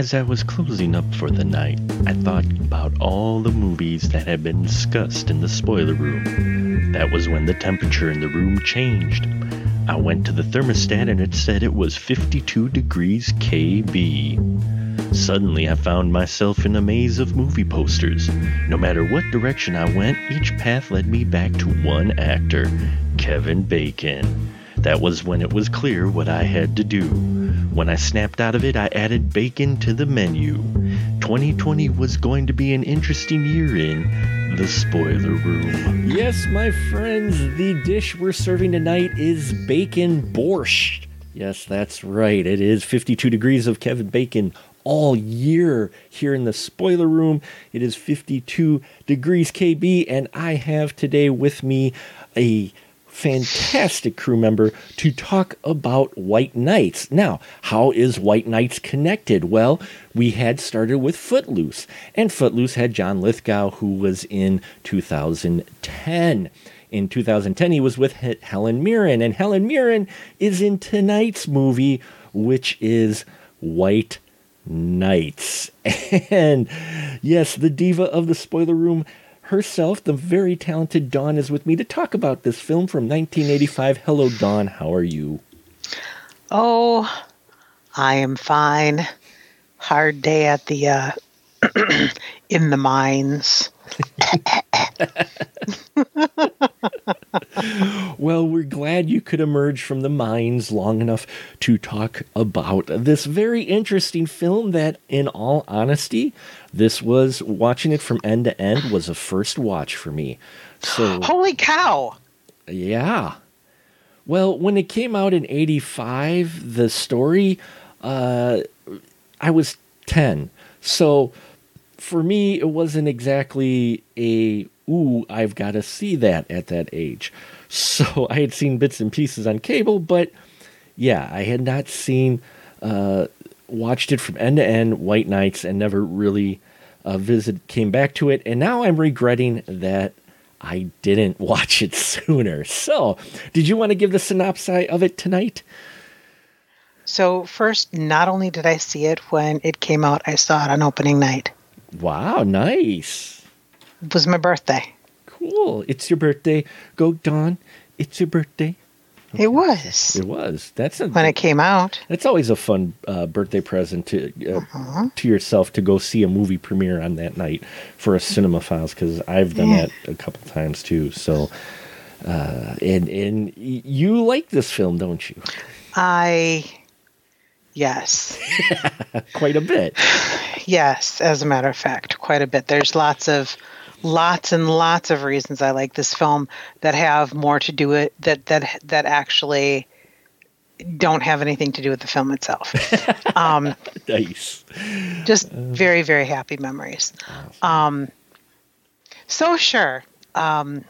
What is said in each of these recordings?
As I was closing up for the night, I thought about all the movies that had been discussed in the spoiler room. That was when the temperature in the room changed. I went to the thermostat and it said it was 52 degrees KB. Suddenly, I found myself in a maze of movie posters. No matter what direction I went, each path led me back to one actor Kevin Bacon. That was when it was clear what I had to do. When I snapped out of it, I added bacon to the menu. 2020 was going to be an interesting year in the spoiler room. Yes, my friends, the dish we're serving tonight is bacon borscht. Yes, that's right. It is 52 degrees of Kevin Bacon all year here in the spoiler room. It is 52 degrees KB, and I have today with me a fantastic crew member to talk about White Nights. Now, how is White Nights connected? Well, we had started with Footloose, and Footloose had John Lithgow, who was in 2010. In 2010, he was with Helen Mirren, and Helen Mirren is in tonight's movie, which is White Nights. And yes, the diva of the spoiler room herself, the very talented Dawn, is with me to talk about this film from 1985. Hello, Dawn. How are you? Oh, I am fine. Hard day at the uh, in the mines. well, we're glad you could emerge from the mines long enough to talk about this very interesting film that, in all honesty, this was watching it from end to end was a first watch for me. So Holy cow. Yeah. Well, when it came out in 85, the story uh I was 10. So for me it wasn't exactly a ooh, I've got to see that at that age. So I had seen bits and pieces on cable, but yeah, I had not seen uh watched it from end to end, White Nights, and never really uh, visit came back to it. And now I'm regretting that I didn't watch it sooner. So, did you want to give the synopsis of it tonight? So, first, not only did I see it when it came out, I saw it on opening night. Wow, nice. It was my birthday. Cool. It's your birthday. Go, Dawn. It's your birthday. It was. It was. That's a, when it came out. That's always a fun uh, birthday present to uh, uh-huh. to yourself to go see a movie premiere on that night for a cinema files because I've done yeah. that a couple times too. So, uh, and and you like this film, don't you? I yes, quite a bit. Yes, as a matter of fact, quite a bit. There's lots of lots and lots of reasons I like this film that have more to do it that that that actually don't have anything to do with the film itself. Um, nice. Just very very happy memories. Um, so sure. Um,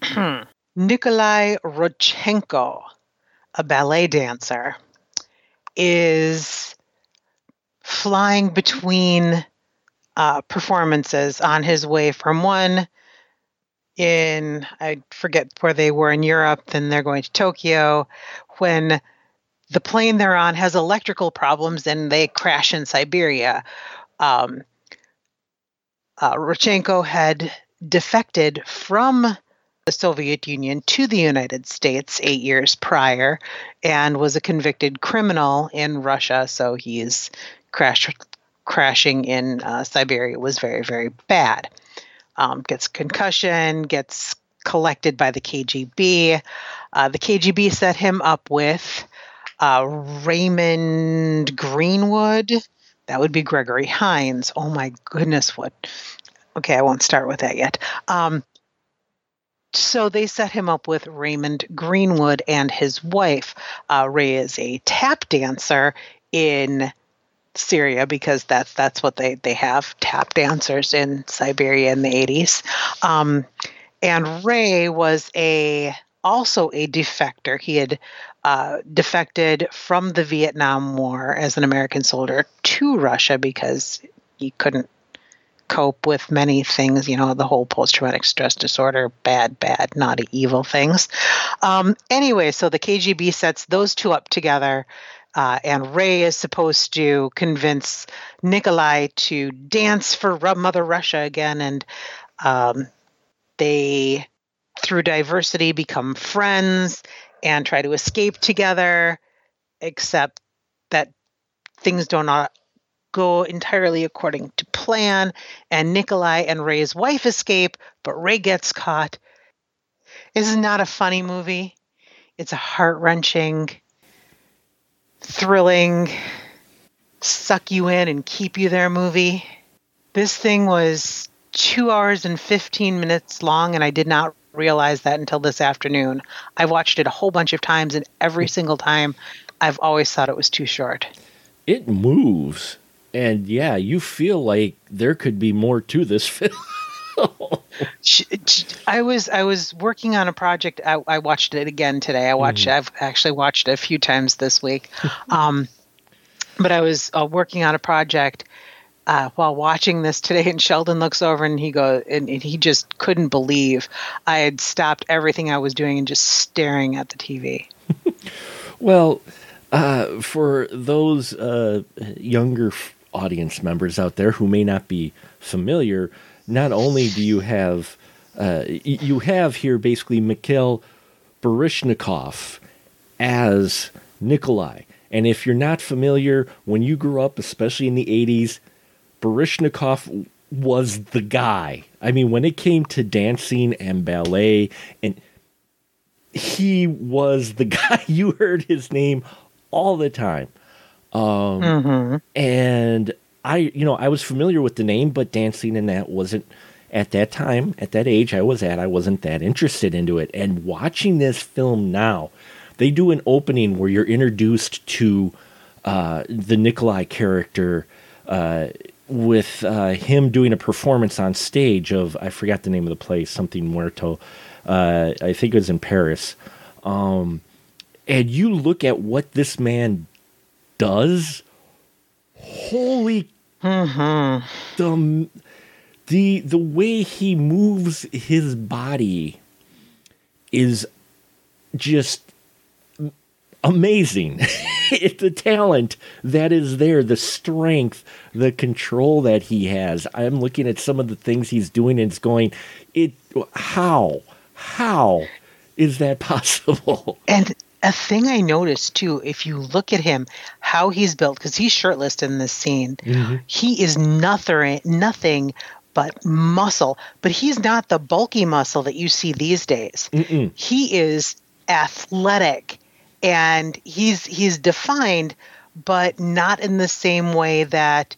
Nikolai Rodchenko, a ballet dancer, is flying between uh, performances on his way from one in I forget where they were in Europe, then they're going to Tokyo when the plane they're on has electrical problems and they crash in Siberia. Um, uh, Rodchenko had defected from the Soviet Union to the United States eight years prior and was a convicted criminal in Russia, so he's crashed crashing in uh, Siberia was very, very bad. Um, gets concussion, gets collected by the KGB. Uh, the KGB set him up with uh, Raymond Greenwood. That would be Gregory Hines. Oh my goodness, what? Okay, I won't start with that yet. Um, so they set him up with Raymond Greenwood and his wife. Uh, Ray is a tap dancer in Siberia because that's that's what they they have tap dancers in Siberia in the 80s. Um, and Ray was a also a defector. He had uh, defected from the Vietnam War as an American soldier to Russia because he couldn't cope with many things, you know, the whole post traumatic stress disorder, bad, bad, naughty, evil things. Um, anyway, so the KGB sets those two up together Uh, and Ray is supposed to convince Nikolai to dance for Mother Russia again. And um, they, through diversity, become friends and try to escape together, except that things do not go entirely according to plan. And Nikolai and Ray's wife escape, but Ray gets caught. This is not a funny movie. It's a heart wrenching, thrilling, suck you in and keep you there movie. This thing was two hours and 15 minutes long, and I did not realize that until this afternoon. I've watched it a whole bunch of times, and every single time I've always thought it was too short. It moves. And yeah, you feel like there could be more to this film. I was I was working on a project. I, I watched it again today. I watched. Mm. I've actually watched it a few times this week. Um, but I was uh, working on a project uh, while watching this today, and Sheldon looks over and he goes, and, and, he just couldn't believe I had stopped everything I was doing and just staring at the TV. well, uh, for those uh, younger audience members out there who may not be familiar, not only do you have uh, you have here basically Mikhail Baryshnikov as Nikolai. And if you're not familiar, when you grew up, especially in the 80s, Baryshnikov was the guy. I mean, when it came to dancing and ballet, and he was the guy. You heard his name all the time. Um, mm-hmm. And I, you know, I was familiar with the name, but dancing in that wasn't at that time, at that age I was at, I wasn't that interested into it. And watching this film now, they do an opening where you're introduced to uh, the Nikolai character uh, with uh, him doing a performance on stage of, I forgot the name of the place, something Muerto. Uh, I think it was in Paris. Um, and you look at what this man does, holy mm-hmm. the the the way he moves his body is just amazing. It's the talent that is there, the strength, the control that he has. I'm looking at some of the things he's doing and it's going, it how? How is that possible? And a thing I noticed too, if you look at him, how he's built, because he's shirtless in this scene, mm-hmm. he is nothing, nothing but muscle. But he's not the bulky muscle that you see these days. Mm-mm. He is athletic, and he's he's defined, but not in the same way that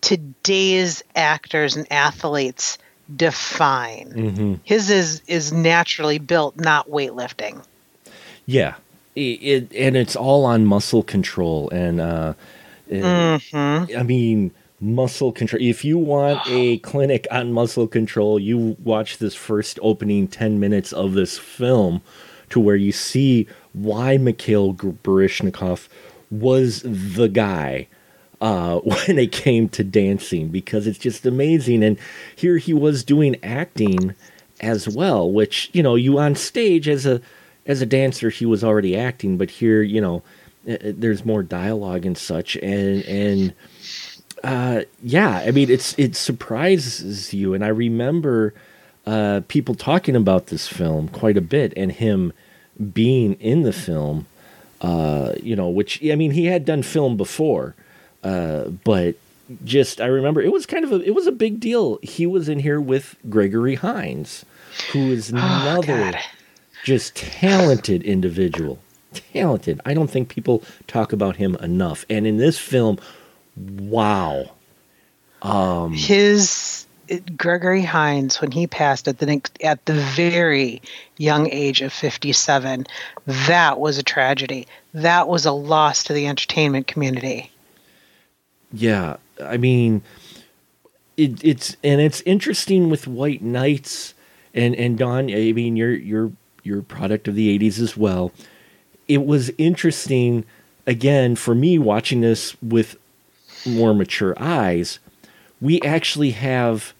today's actors and athletes define. Mm-hmm. His is is naturally built, not weightlifting. Yeah, it, and it's all on muscle control and uh, mm-hmm. I mean muscle control. If you want a clinic on muscle control, you watch this first opening 10 minutes of this film to where you see why Mikhail Baryshnikov was the guy uh, when it came to dancing because it's just amazing. And here he was doing acting as well, which, you know, you on stage as a as a dancer, he was already acting, but here, you know, uh, uh, there's more dialogue and such, and and uh, yeah, I mean, it's it surprises you, and I remember uh, people talking about this film quite a bit, and him being in the film, uh, you know, which I mean, he had done film before, uh, but just I remember it was kind of a it was a big deal. He was in here with Gregory Hines, who is oh, another. God just talented individual. Talented. I don't think people talk about him enough. And in this film, wow. Um, His Gregory Hines, when he passed at the at the very young age of fifty seven, that was a tragedy. That was a loss to the entertainment community. Yeah, I mean, it, it's and it's interesting with White Nights and and Dawn. I mean, you're you're you're a product of the 80s as well. It was interesting, again, for me watching this with more mature eyes. We actually have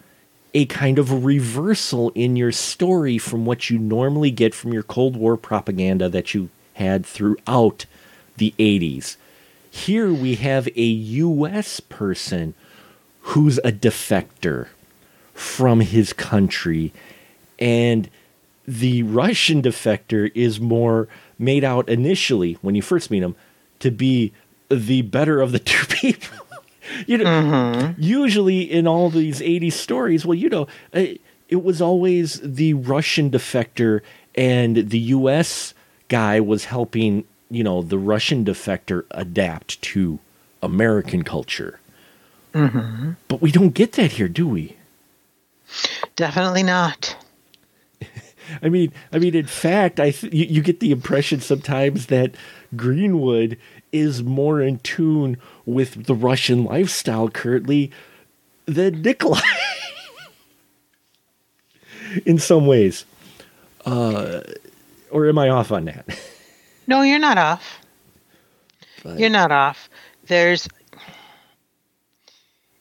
a kind of reversal in your story from what you normally get from your Cold War propaganda that you had throughout the 80s. Here we have a U.S. person who's a defector from his country, and the Russian defector is more made out initially when you first meet him to be the better of the two people. you know, Mm-hmm. usually in all these 80s stories, well, you know, uh, it was always the Russian defector and the US guy was helping, you know, the Russian defector adapt to American culture. Mm-hmm. But we don't get that here, do we? Definitely not. I mean, I mean, in fact, I th- you, you get the impression sometimes that Greenwood is more in tune with the Russian lifestyle currently than Nikolai. in some ways, uh, or am I off on that? No, you're not off. But- You're not off. There's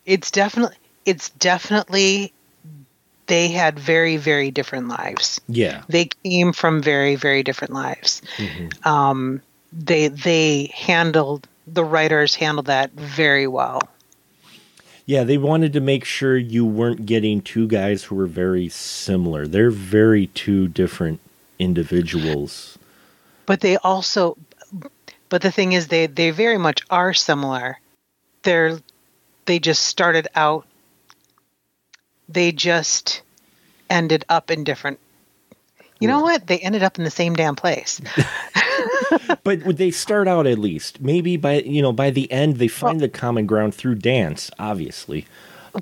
it's definitely it's definitely they had very very different lives. yeah, They came from very very different lives. Mhm. Um they they handled the writers handled that very well. yeah. They wanted to make sure you weren't getting two guys who were very similar. They're very two different individuals. But they also but the thing is they they very much are similar. They're they just started out they just ended up in different you know what? They ended up in the same damn place. but would they start out at least maybe by you know by the end they find the common ground through dance obviously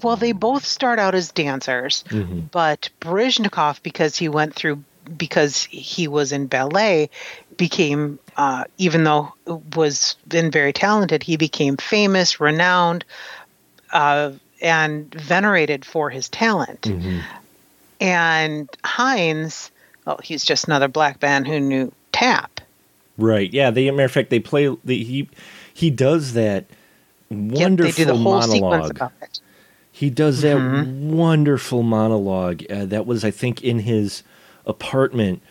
Well, they both start out as dancers, Mhm. but Baryshnikov, because he went through, because he was in ballet, became, uh, even though was been very talented, he became famous, renowned, uh, and venerated for his talent. Mm-hmm. And Hines, well, he's just another black man who knew tap. right yeah they matter of fact they play the, he he does that Yep, wonderful they do the whole sequence monologue about it. he does that Mhm. wonderful monologue uh, that was i think in his apartment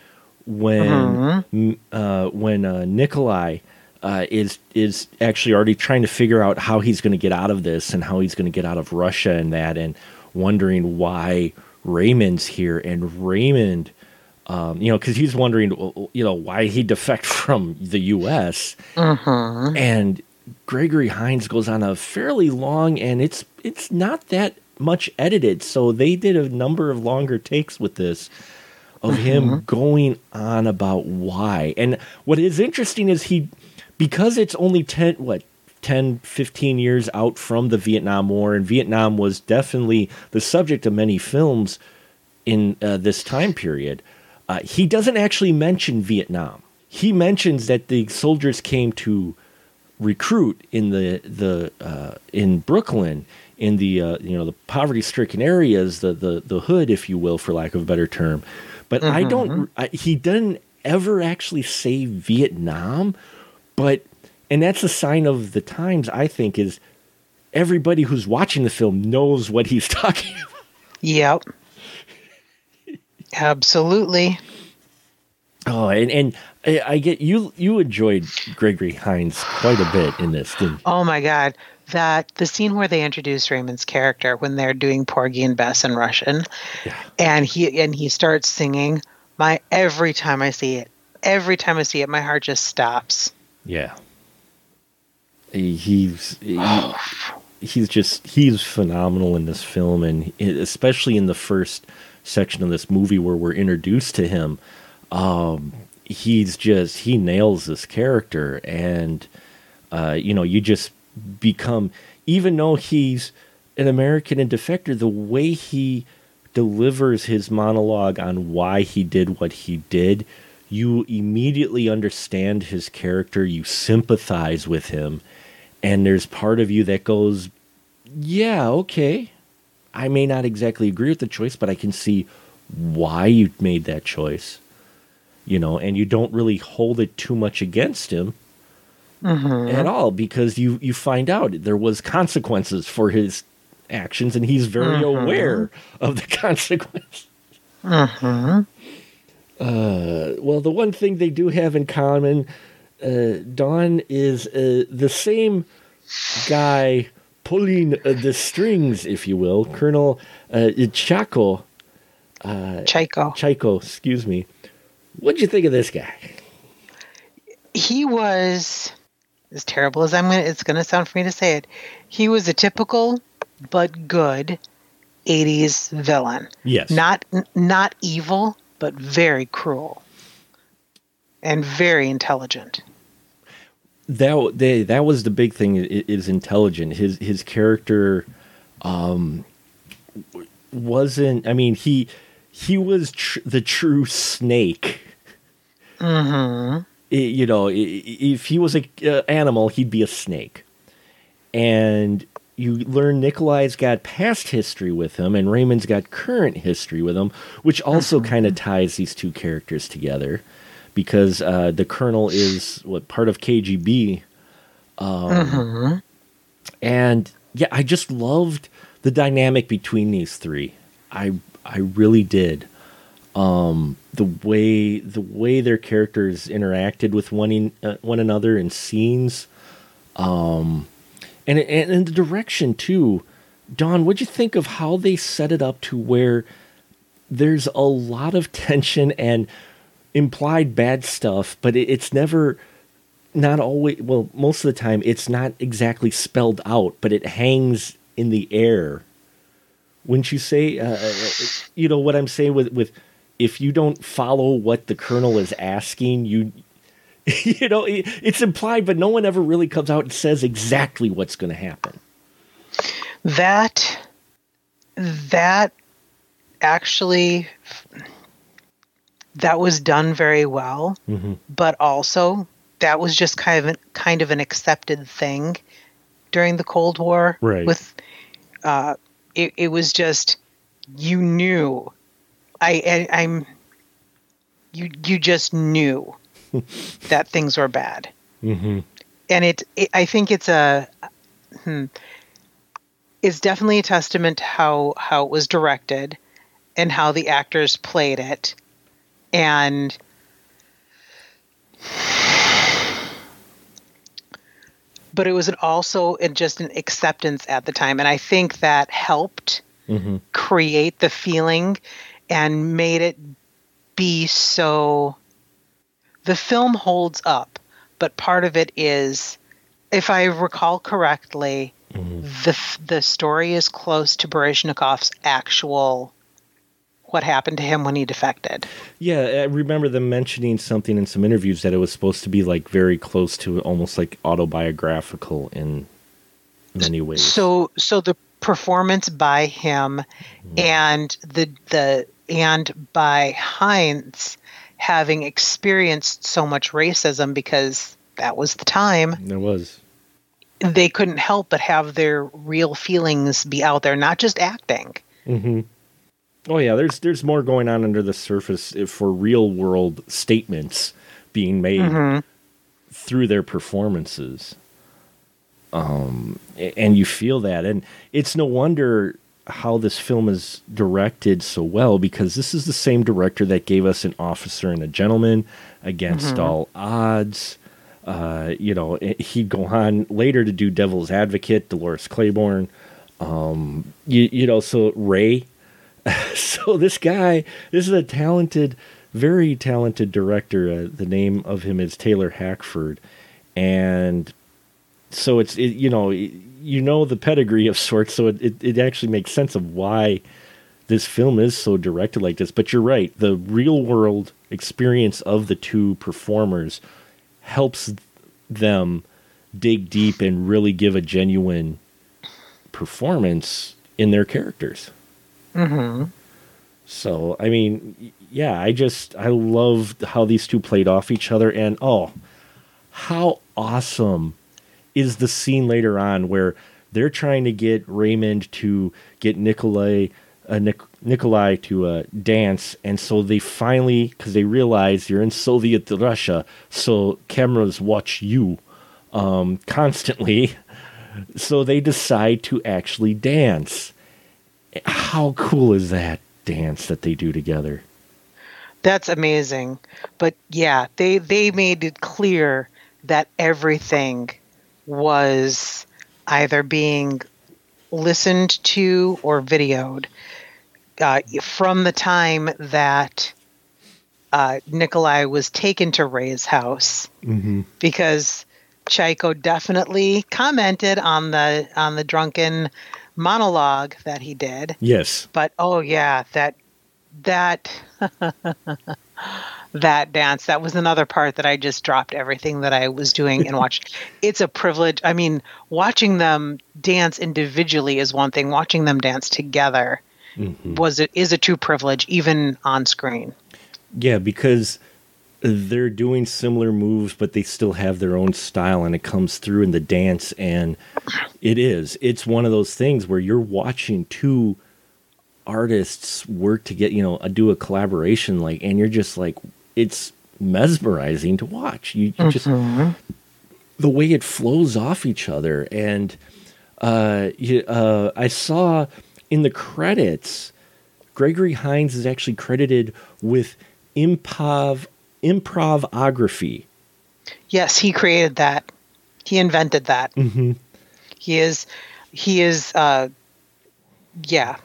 when Mhm. uh, when uh, nikolai uh, is is actually already trying to figure out how he's going to get out of this and how he's going to get out of Russia and that, and wondering why Raymond's here. And Raymond, um, you know, because he's wondering, you know, why he defect from the U.S. Mhm. And Gregory Hines goes on a fairly long, and it's it's not that much edited, so they did a number of longer takes with this of him going on about why. And what is interesting is he because it's only 10 what 10 15 years out from the Vietnam War and Vietnam was definitely the subject of many films in uh, this time period. Uh, he doesn't actually mention Vietnam. He mentions that the soldiers came to recruit in the the uh, in Brooklyn in the uh, you know the poverty stricken areas the the the hood if you will for lack of a better term but I don't I, he doesn't ever actually say Vietnam but and that's a sign of the times I think is everybody who's watching the film knows what he's talking about Yep. Absolutely. oh and and I, get you you enjoyed Gregory Hines quite a bit in this didn't you? Oh my God. That the scene where they introduce Raymond's character when they're doing Porgy and Bess in Russian, Yeah. and he and he starts singing. My every time I see it, every time I see it, my heart just stops. Yeah. He- He's he, he's just he's phenomenal in this film, and especially in the first section of this movie where we're introduced to him. Um, he's just he nails this character, and uh, you know you just become even though he's an American and defector, the way he delivers his monologue on why he did what he did, you immediately understand his character, you sympathize with him, and there's part of you that goes, Yeah, okay. I may not exactly agree with the choice, but I can see why you made that choice. You know, and you don't really hold it too much against him at all because you you find out there was consequences for his actions and he's very aware of the consequences. hmm Uh, well, the one thing they do have in common uh, Dawn is uh, the same guy pulling uh, the strings, if you will, Colonel uh, Chaco. Uh, Chico. Chico, excuse me. What'd you think of this guy? He was as terrible as I'm gonna. It's gonna sound for me to say it. He was a typical but good '80s villain. Yes. Not not evil, but very cruel and very intelligent. that they, that was the big thing is intelligent his his character um wasn't i mean he he was tr- the true snake Mm-hmm. I- you know if he was a uh, animal he'd be a snake and you learn Nikolai's got past history with him and Raymond's got current history with him which also kind of ties these two characters together because uh, the colonel is what part of KGB Mm-hmm. and yeah, I just loved the dynamic between these three. I I really did. Um, the way the way their characters interacted with one in, uh, one another in scenes, um, and and, and the direction too. Dawn, what'd you think of how they set it up to where there's a lot of tension and implied bad stuff, but it, it's never not always well most of the time it's not exactly spelled out but it hangs in the air wouldn't you say uh, uh, you know what i'm saying with with if you don't follow what the colonel is asking you you know it, it's implied but no one ever really comes out and says exactly what's going to happen That that actually that was done very well, mm-hmm. but also that was just kind of an, kind of an accepted thing during the Cold War. Right. With uh, it, it was just you knew. I, I I'm you you just knew that things were bad Mm-hmm. and it, it i think it's a hmm, it's definitely a testament to how how it was directed and how the actors played it and but it was an also just an acceptance at the time and i think that helped Mm-hmm. create the feeling and made it be so the film holds up but part of it is if i recall correctly mm-hmm. the the story is close to Baryshnikov's actual what happened to him when he defected. Yeah i remember them mentioning something in some interviews that it was supposed to be like very close to almost like autobiographical in many ways. So so the performance by him mm-hmm. and the the and by Hines having experienced so much racism because that was the time there was they couldn't help but have their real feelings be out there not just acting Mm-hmm. Oh yeah, there's there's more going on under the surface if- for real world statements being made Mhm. through their performances. Um, and you feel that, and it's no wonder how this film is directed so well because this is the same director that gave us an officer and a gentleman against all odds. Uh, you know, eh, he'd go on later to do Devil's Advocate, Dolores Claiborne. Um, you, you know, so Ray. so this guy, this is a talented, very talented director. Uh, the name of him is Taylor Hackford, and so it's it, you know you know the pedigree of sorts. So it, it it actually makes sense of why this film is so directed like this. But you're right, the real world experience of the two performers helps them dig deep and really give a genuine performance in their characters. mm-hmm. So, I mean, yeah, I just I loved how these two played off each other and oh, how awesome is the scene later on where they're trying to get Raymond to get Nikolai uh, Nik- Nikolai to uh, dance and so they finally cuz they realize you're in Soviet Russia, so cameras watch you um, constantly. So they decide to actually dance how cool is that dance that they do together? That's amazing. But yeah, they they made it clear that everything was either being listened to or videoed uh, from the time that uh, Nikolai was taken to Ray's house Mm-hmm. because Chaiko definitely commented on the on the drunken monologue that he did. Yes. But oh yeah, that that that dance that was another part that I just dropped everything that I was doing and watched. it's a privilege. I mean, watching them dance individually is one thing. Watching them dance together Mm-hmm. was it is a true privilege, even on screen. Yeah, because they're doing similar moves, but they still have their own style, and it comes through in the dance. And it is. It's one of those things where you're watching two artists work to get, you know, do a collaboration, like, and you're just like, it's mesmerizing to watch. You, you just the way it flows off each other, and uh, you, uh, I saw in the credits. Gregory Hines is actually credited with improv improvography. Yes, he created that. He invented that. Mm-hmm. He is he is uh yeah.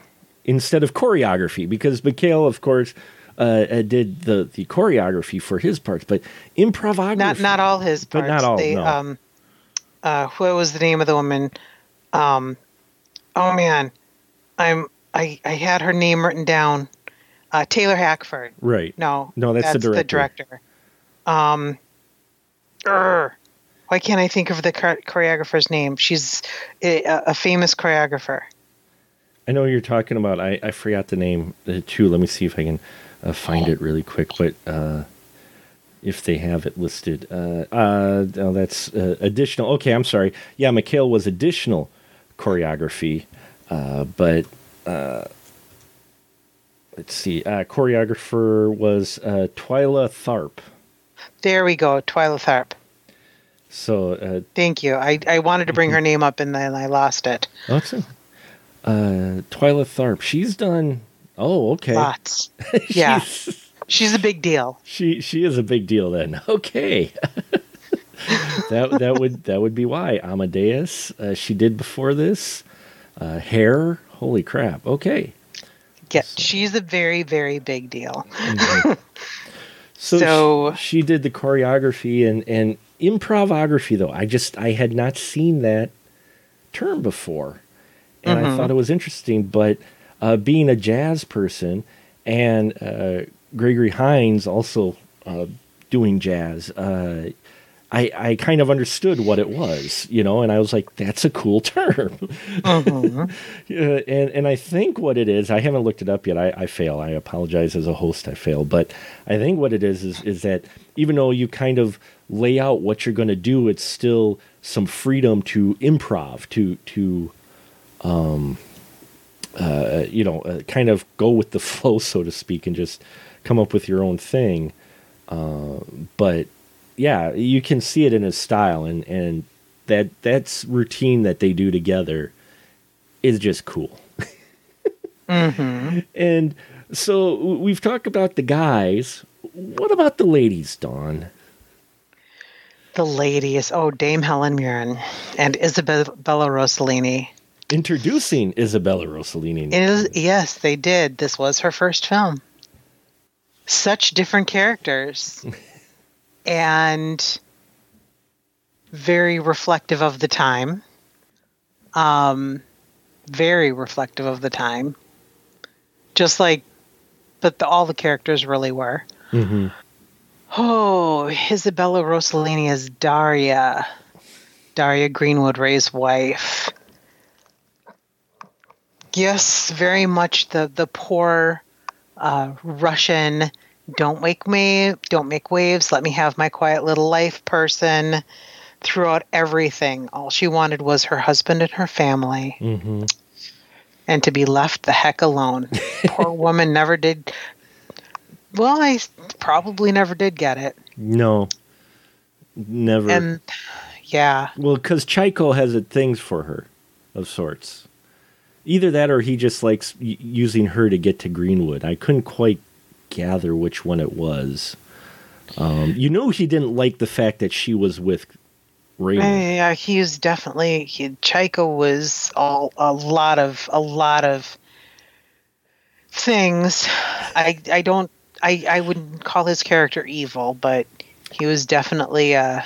Instead of choreography because Mikhail, of course, uh, uh, did the, the choreography for his parts, but improvography. Not not all his parts. But not all, They, no. um uh what was the name of the woman? Um oh man. I'm I I had her name written down. Uh Taylor Hackford. Right. No. No, that's the the director. director. Um why can't I think of the choreographer's name? She's a, a famous choreographer. I know you're talking about. I, I forgot the name uh, too. Let me see if I can uh, find it really quick. But uh, if they have it listed, uh, uh, oh, that's uh, additional. Okay, I'm sorry. Yeah, Mikhail was additional choreography, uh, but uh, let's see. Uh, choreographer was uh, Twyla Tharp. There we go, Twyla Tharp. So uh, Thank you. I, I wanted to bring Mm-hmm. her name up and then I lost it. What's it? Uh, Twyla Tharp. She's done. Oh, okay. Lots. Yeah. She's- She's a big deal. she she is a big deal then. Okay. that that would that would be why Amadeus. Uh, she did before this. Uh, hair. Holy crap. Okay. Yeah, she's a very, very big deal. So, So- she, she did the choreography and and improvography though. I just I had not seen that term before, and I thought it was interesting. But uh, being a jazz person and uh, Gregory Hines also uh, doing jazz, uh, I I kind of understood what it was, you know, and I was like, that's a cool term. Yeah, and and I think what it is, I haven't looked it up yet. I, I fail. I apologize as a host. I fail, but I think what it is is is that even though you kind of lay out what you're going to do, it's still some freedom to improv, to to um, uh, you know, uh, kind of go with the flow, so to speak, and just come up with your own thing. Uh, but yeah, you can see it in his style, and and that that's routine that they do together is just cool. And so we've talked about the guys. What about the ladies, Dawn? The ladies. Oh, Dame Helen Mirren and Isabella Rossellini. Introducing Isabella Rossellini. Is, yes, they did. This was her first film. Such different characters. and very reflective of the time. Um, very reflective of the time. Just like, but the, all the characters really were. Mhm. Oh, Isabella Rossellini is Daria. Daria Greenwood, Ray's wife. Yes, very much the the poor uh, Russian. Don't wake me. Don't make waves. Let me have my quiet little life. Person. Throughout everything, all she wanted was her husband and her family, Mhm. and to be left the heck alone. Poor woman never did. Well, I probably never did get it, No, never. and yeah, well, because Chaiko has a things for her, of sorts. Either that, or he just likes y- using her to get to Greenwood. I couldn't quite gather which one it was. Um, you know, he didn't like the fact that she was with Raymond. Yeah, he was definitely he, Chaiko was all a lot of a lot of things. I I don't I I wouldn't call his character evil, but he was definitely a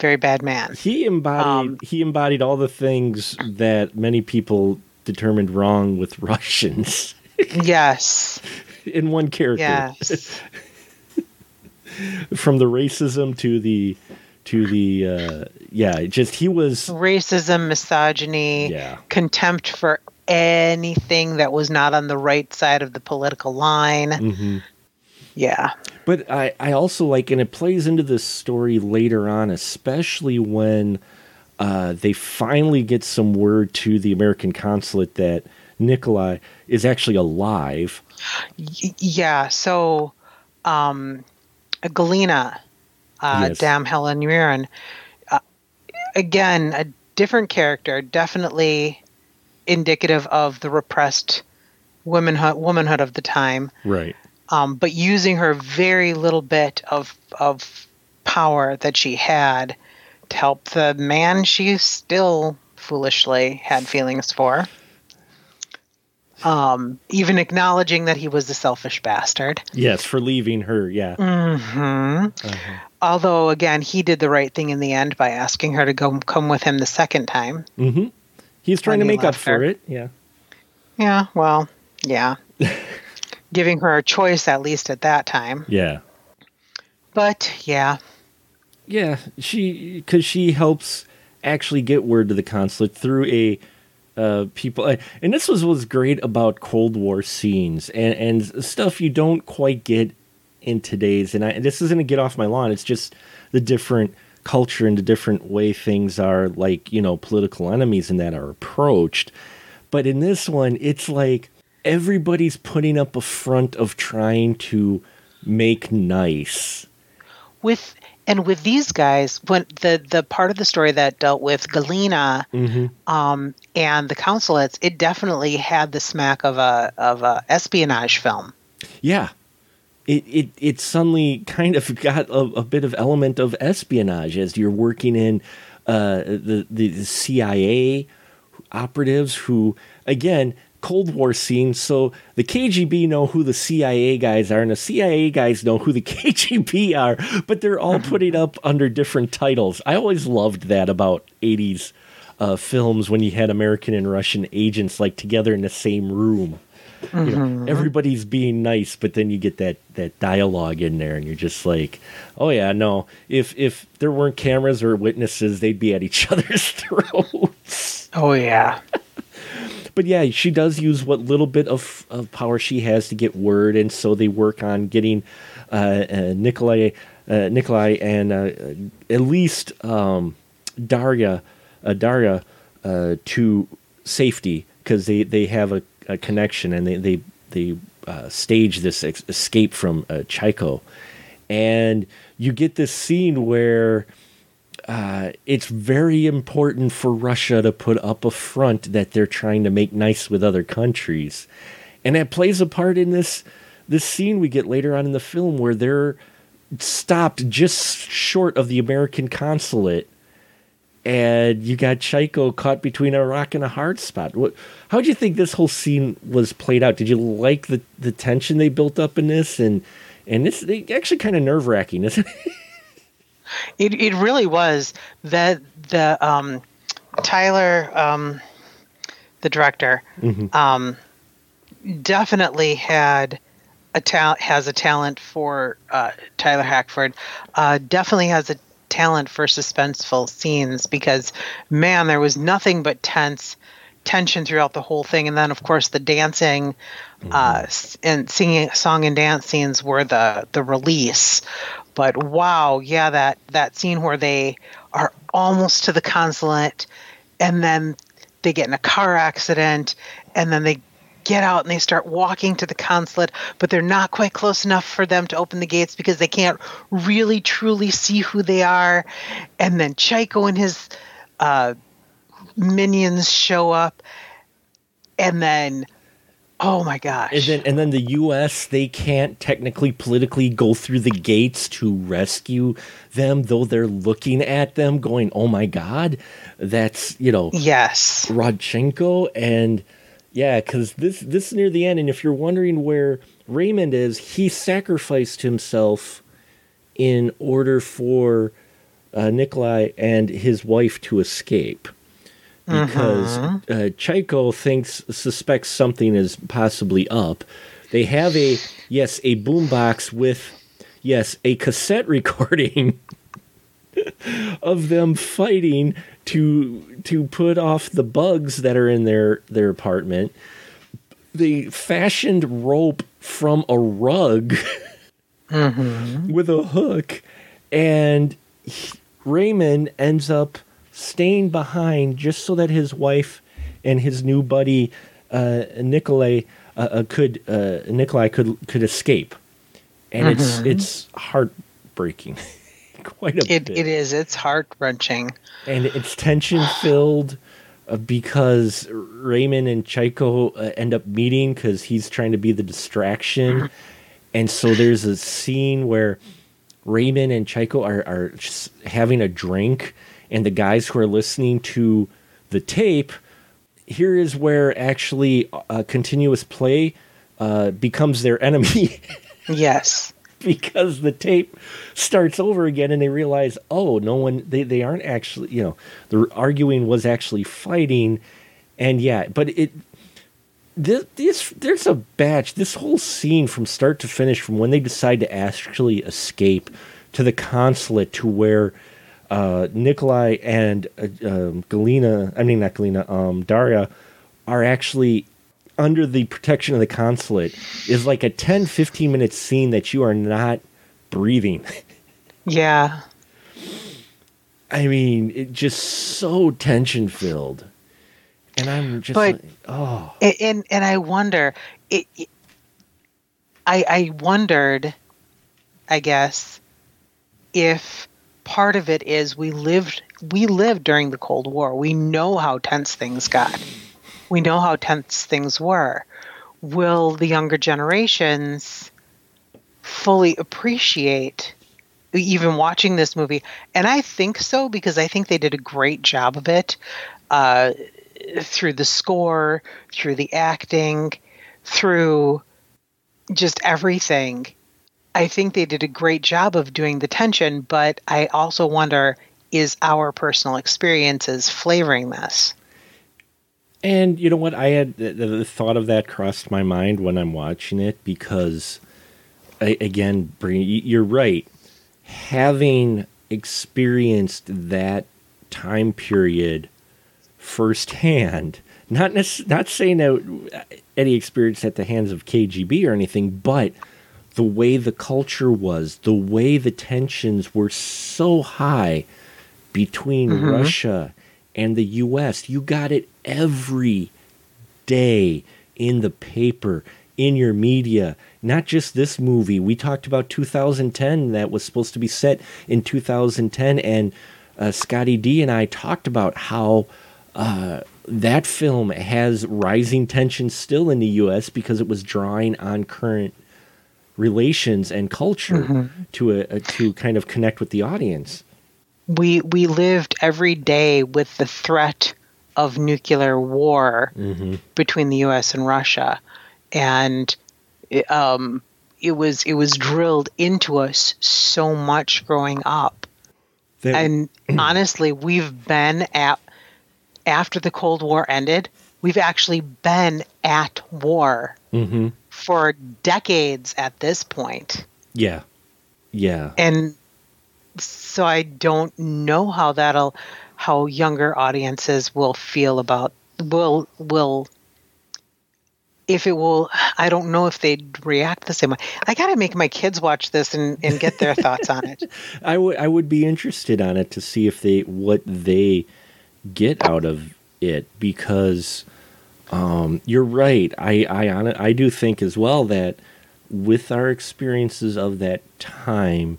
very bad man. He embodied Um, he embodied all the things that many people determined wrong with Russians yes. in one character. Yes. From the racism to the to the uh yeah, just he was Racism, misogyny, yeah. contempt for anything that was not on the right side of the political line. hmm Yeah. But I, I also like, and it plays into this story later on, especially when uh, they finally get some word to the American consulate that Nikolai is actually alive. Yeah. So, um, Galina, uh, Yes. Dam Helen Mirren, uh, again, a different character, definitely indicative of the repressed womanhood, womanhood of the time, Right. um, but using her very little bit of, of power that she had help the man she still foolishly had feelings for. Um, even acknowledging that he was a selfish bastard. Yes, for leaving her. Yeah. hmm Uh-huh. Although, again, he did the right thing in the end by asking her to go come with him the second time. hmm He's trying to he make up for her. it. Yeah. Yeah, well, yeah. Giving her a choice at least at that time. Yeah. But yeah, Yeah. She, because she helps actually get word to the consulate through a. Uh, people uh, and this was was great about Cold War scenes and and stuff you don't quite get in today's and I this isn't to get off my lawn it's just the different culture and the different way things are like you know political enemies and that are approached but in this one it's like everybody's putting up a front of trying to make nice with and with these guys, when the the part of the story that dealt with Galina um, and the consulates, it definitely had the smack of a of a espionage film. Yeah. It, it, it suddenly kind of got a, a bit of element of espionage as you're working in uh, the, the CIA operatives who, again, Cold War scene. So the KGB know who the CIA guys are, and the CIA guys know who the KGB are, but they're all putting up under different titles. I always loved that about 80s uh, films when you had American and Russian agents like together in the same room you know, everybody's being nice, but then you get that that dialogue in there, and you're just like, oh yeah, no. If if there weren't cameras or witnesses, they'd be at each other's throats. Oh yeah, But yeah, she does use what little bit of, of power she has to get word, and so they work on getting uh, uh, Nikolai, uh, Nikolai, and uh, at least um, Daria, uh, Daria, uh, to safety because they, they have a, a connection and they they they stage this ex- escape from Chaiko, and you get this scene where uh, it's very important for Russia to put up a front that they're trying to make nice with other countries, and that plays a part in this this scene we get later on in the film where they're stopped just short of the American consulate, and you got Chaiko caught between a rock and a hard spot. What? How do you think this whole scene was played out? Did you like the the tension they built up in this and? And it's actually kind of nerve wracking, isn't it? it it really was that the um, Tyler, um, the director, um, definitely had a talent has a talent for uh, Tyler Hackford. Uh, definitely has a talent for suspenseful scenes because man, there was nothing but tense tension throughout the whole thing, and then of course the dancing uh, and singing song and dance scenes were the the release. But wow, yeah, that that scene where they are almost to the consulate, and then they get in a car accident, and then they get out and they start walking to the consulate, but they're not quite close enough for them to open the gates because they can't really truly see who they are. And then Chaiko and his uh, minions show up, and then Oh my gosh. And then and then the US they can't technically politically go through the gates to rescue them though they're looking at them going, "Oh my god, that's, you know, yes. Rodchenko and yeah, cuz this this is near the end and if you're wondering where Raymond is, he sacrificed himself in order for uh, Nikolai and his wife to escape because uh, Chaiko thinks suspects something is possibly up. They have a yes a boombox with yes a cassette recording of them fighting to to put off the bugs that are in their their apartment. They fashioned rope from a rug with a hook, and he- Raymond ends up staying behind just so that his wife and his new buddy uh, Nikolai uh, uh, could uh, Nikolai could could escape, and it's it's heartbreaking, quite a It, bit. it is. It's heart wrenching. and it's tension filled uh, because Raymond and Chaiko uh, end up meeting because he's trying to be the distraction, and so there's a scene where Raymond and Chaiko are are having a drink, and the guys who are listening to the tape. Here is where actually uh, continuous play uh, becomes their enemy. Yes. because the tape starts over again and they realize oh no one they, they aren't actually you know the arguing was actually fighting and yeah but it this, this there's a batch this whole scene from start to finish from when they decide to actually escape to the consulate to where uh, Nikolai and uh, um, Galina, I mean not Galina, um, Daria, are actually under the protection of the consulate is like a 10, 15 minute scene that you are not breathing. Yeah. I mean, it just so tension filled. And I'm just But- like, oh, and and I wonder it, it- I I wondered I guess if part of it is we lived we lived during the Cold War. We know how tense things got. We know how tense things were. Will the younger generations fully appreciate even watching this movie? And I think so because I think they did a great job of it. Uh, through the score, through the acting, through just everything. I think they did a great job of doing the tension, but I also wonder is our personal experiences flavoring this? And you know what? I had the, the thought of that crossed my mind when I'm watching it because, I, again, bring, you're right. Having experienced that time period firsthand, not nec- not saying that uh, any experience at the hands of KGB or anything, but the way the culture was, the way the tensions were so high between Russia and the US. You got it every day in the paper, in your media. Not just this movie. We talked about 2010 that was supposed to be set in 2010, and uh, Scotty D and I talked about how uh, that film has rising tension still in the US because it was drawing on current relations and culture to a, a, to kind of connect with the audience. We we lived every day with the threat of nuclear war between the U.S. and Russia, and it, um, it was it was drilled into us so much growing up. That- and honestly, we've been at after the Cold War ended. We've actually been at war Mhm. For decades at this point, Yeah. Yeah. and so I don't know how that'll how younger audiences will feel about will will if it will i don't know if they'd react the same way i gotta make my kids watch this and, and get their thoughts on it I would I would be interested on it to see if they what they get out of it because um, you're right. I I on I do think as well that with our experiences of that time,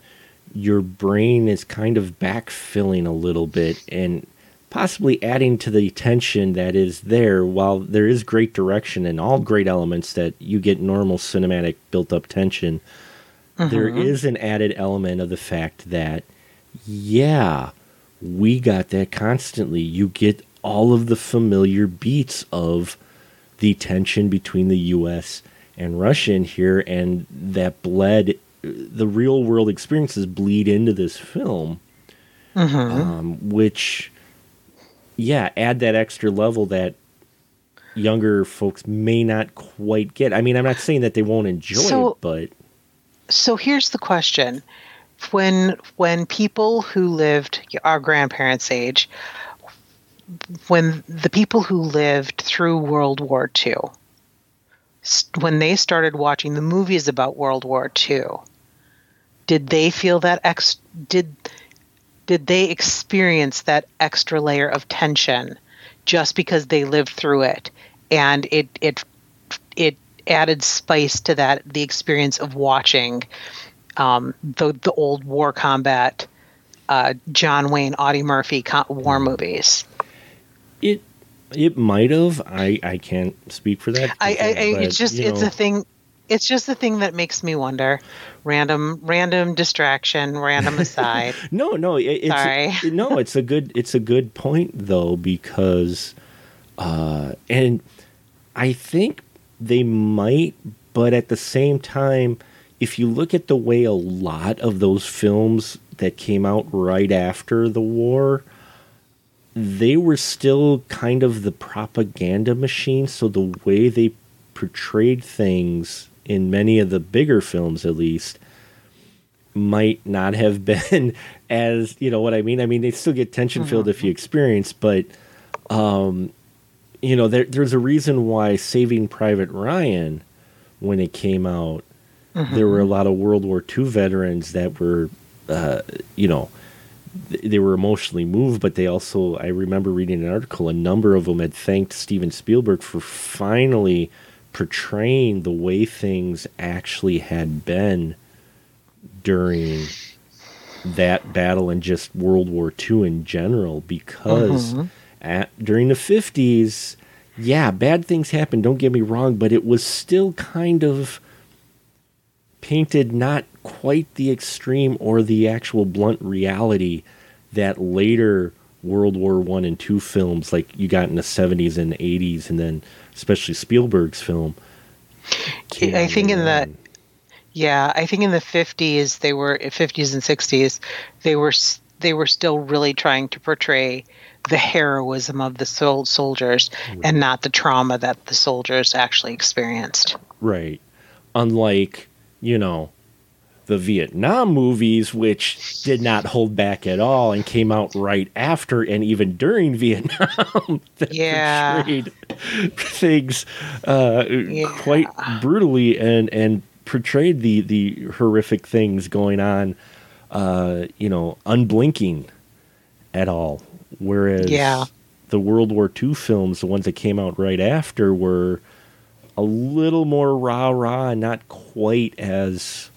your brain is kind of backfilling a little bit, and possibly adding to the tension that is there. While there is great direction and all great elements that you get normal cinematic built up tension, there is an added element of the fact that, yeah, we got that constantly. You get all of the familiar beats of the tension between the U.S. and Russia in here, and that bled the real world experiences bleed into this film, um, which, yeah, add that extra level that younger folks may not quite get. I mean, I'm not saying that they won't enjoy So- it, but So here's the question: when when people who lived our grandparents' age, when the people who lived through World War II, when they started watching the movies about World War II, did they feel that ex did did they experience that extra layer of tension just because they lived through it? And it it it added spice to that the experience of watching um, the the old war combat uh, John Wayne Audie Murphy war movies it it might have. I I can't speak for that. I, I, I but, it's just you it's know, a thing it's just the thing that makes me wonder random random distraction random aside No, no, it, it's Sorry. no, it's a good it's a good point though because uh and I think they might but at the same time if you look at the way a lot of those films that came out right after the war they were still kind of the propaganda machine. So the way they portrayed things in many of the bigger films at least might not have been as you know what I mean. I mean, they still get tension filled if you experience, but um, you know, there, there's a reason why Saving Private Ryan, when it came out, there were a lot of World War II veterans that were, uh, you know, they were emotionally moved, but they also, I remember reading an article, a number of them had thanked Steven Spielberg for finally portraying the way things actually had been during that battle and just World War II in general because mm-hmm. at, during the 50s, yeah, bad things happened, don't get me wrong, but it was still kind of painted not quite the extreme or the actual blunt reality that later World War One and two films like you got in the 70s and 80s and then especially Spielberg's film. I think in the. Yeah, I think in the 50s they were 50s and 60s they were they were still really trying to portray the heroism of the sol- soldiers and not the trauma that the soldiers actually experienced. Right. Unlike, you know, the Vietnam movies, which did not hold back at all and came out right after and even during Vietnam, that Yeah. portrayed things uh, quite brutally and and portrayed the the horrific things going on, uh, you know, unblinking at all. Whereas Yeah. the World War II films, the ones that came out right after, were a little more rah rah and not quite as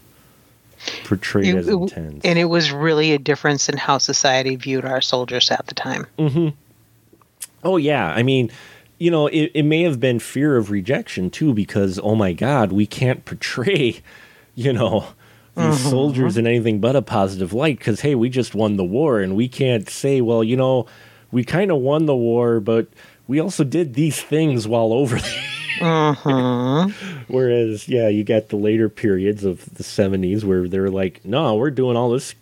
portrayed It- as it- intense. and it was really a difference in how society viewed our soldiers at the time. Mm-hmm. oh yeah, I mean, you know, it, it may have been fear of rejection too, because oh my God, we can't portray, you know, these mm-hmm. soldiers in anything but a positive light. Because hey, we just won the war, and we can't say, well, you know, we kind of won the war, but we also did these things while over there. Whereas, yeah, you got the later periods of the '70s where they're like, "No, we're doing all this,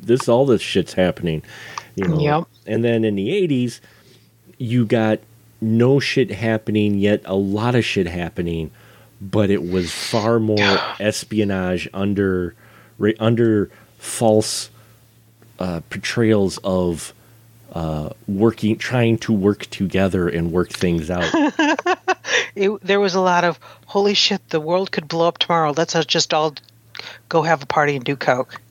this, all this shit's happening," you know. Yep. And then in the '80s, you got no shit happening, yet a lot of shit happening, but it was far more espionage under, under false uh, portrayals of uh, working, trying to work together and work things out. It, there was a lot of holy shit, the world could blow up tomorrow. Let's just all go have a party and do coke.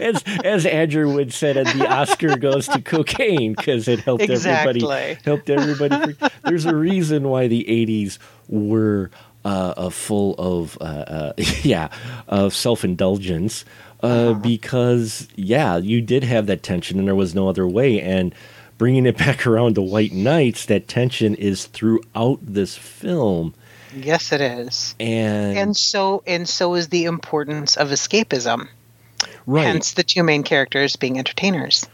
as as Andrew would said, and the Oscar goes to cocaine because it helped everybody. Helped everybody. There's a reason why the '80s were uh, uh, full of uh, uh, yeah of self indulgence. Uh, because yeah, you did have that tension, and there was no other way. And bringing it back around to White Nights, that tension is throughout this film. Yes, it is. And And so and so is the importance of escapism. right, Hence the two main characters being entertainers.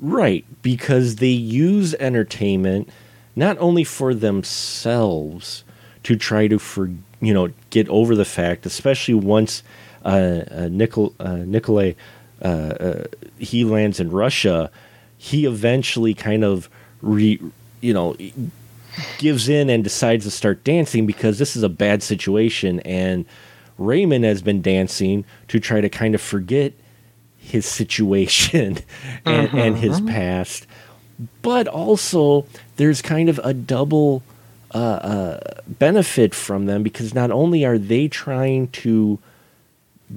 right, because they use entertainment not only for themselves to try to for you know get over the fact, especially once Nicol uh, Nikolai uh, uh, he lands in Russia, he eventually kind of re you know gives in and decides to start dancing because this is a bad situation. And Raymond has been dancing to try to kind of forget his situation and, and his past. But also there's kind of a double uh, uh, benefit from them because not only are they trying to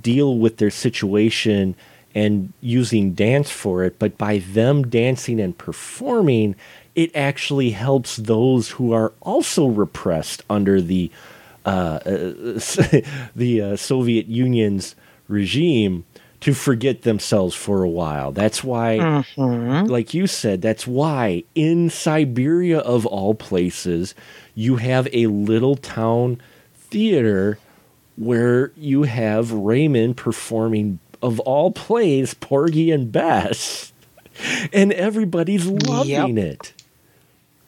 deal with their situation and using dance for it, but by them dancing and performing, it actually helps those who are also repressed under the uh, uh, the uh, Soviet Union's regime to forget themselves for a while. That's why, like you said, that's why in Siberia, of all places, you have a little town theater where you have Raymond performing, of all plays, Porgy and Bess, and everybody's loving it.